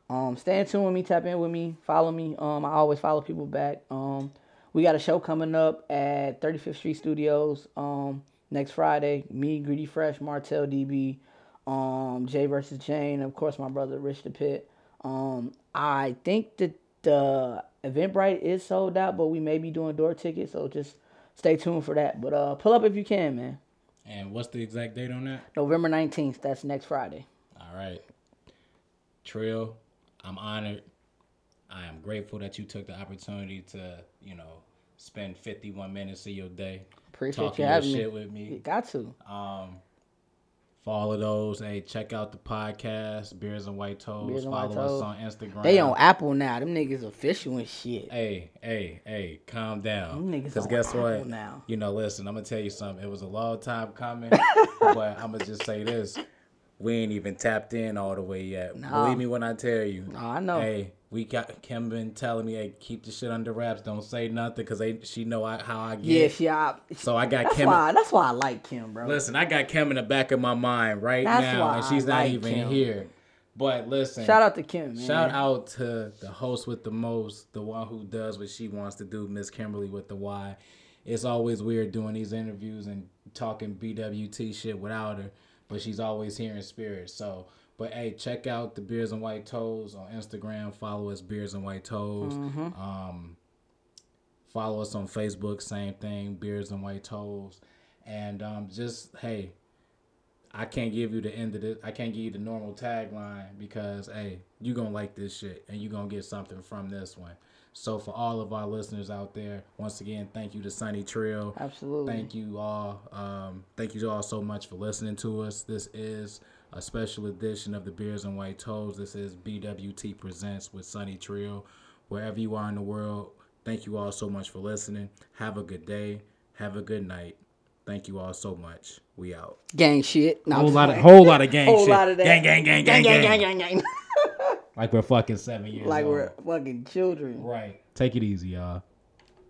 um, stay in tune with me. Tap in with me. Follow me. Um, I always follow people back. Um, we got a show coming up at 35th Street Studios. Um, next Friday. Me, Greedy Fresh, Martell DB, um, Jay versus Jane, of course my brother Rich the Pit. Um, I think that the Eventbrite is sold out, but we may be doing door tickets, so just stay tuned for that. But uh, pull up if you can, man. And what's the exact date on that? November 19th, that's next Friday. All right. Trill, I'm honored. I am grateful that you took the opportunity to, you know, spend 51 minutes of your day Appreciate talking you your having shit me. with You got to. Um, of those, hey, check out the podcast, Beers and White Toes. Beers and Follow White us Toes. on Instagram. They on Apple now. Them niggas official and shit. Hey, hey, hey, calm down. Them niggas Because on guess Apple what? now. You know, listen, I'm going to tell you something. It was a long time coming, but I'm going to just say this. We ain't even tapped in all the way yet. Nah. Believe me when I tell you. Nah, I know. Hey, we got Kim been telling me, hey, keep the shit under wraps. Don't say nothing because she know I, how I get. Yeah, she. I, so I got that's Kim. why. That's why I like Kim, bro. Listen, I got Kim in the back of my mind right That's now, and she's I not like even Kim. here. But listen, Shout out to Kim, man. Shout out to the host with the most, the one who does what she wants to do, Miss Kimberly with the Y. It's always weird doing these interviews and talking BWT shit without her, but she's always here in spirit. So, but hey, check out the Beers and White Toes on Instagram. Follow us, Beers and White Toes. Um, follow us on Facebook, same thing, Beers and White Toes. And um, just hey, I can't give you the end of this. I can't give you the normal tagline because hey, you gonna like this shit and you gonna get something from this one. So for all of our listeners out there, once again, thank you to Sonny Trill. Absolutely. Thank you all. Um, thank you all so much for listening to us. This is a special edition of the Beers and White Toes. This is BWT Presents with Sonny Trill. Wherever you are in the world, thank you all so much for listening. Have a good day. Have a good night. Thank you all so much. We out. gang shit. No, Whole lot of whole lot of gang Whole shit. lot of that. Gang, gang, gang, gang, gang, gang, gang, gang. Like we're fucking seven years old. like old. we're fucking children. right. Take it easy, y'all.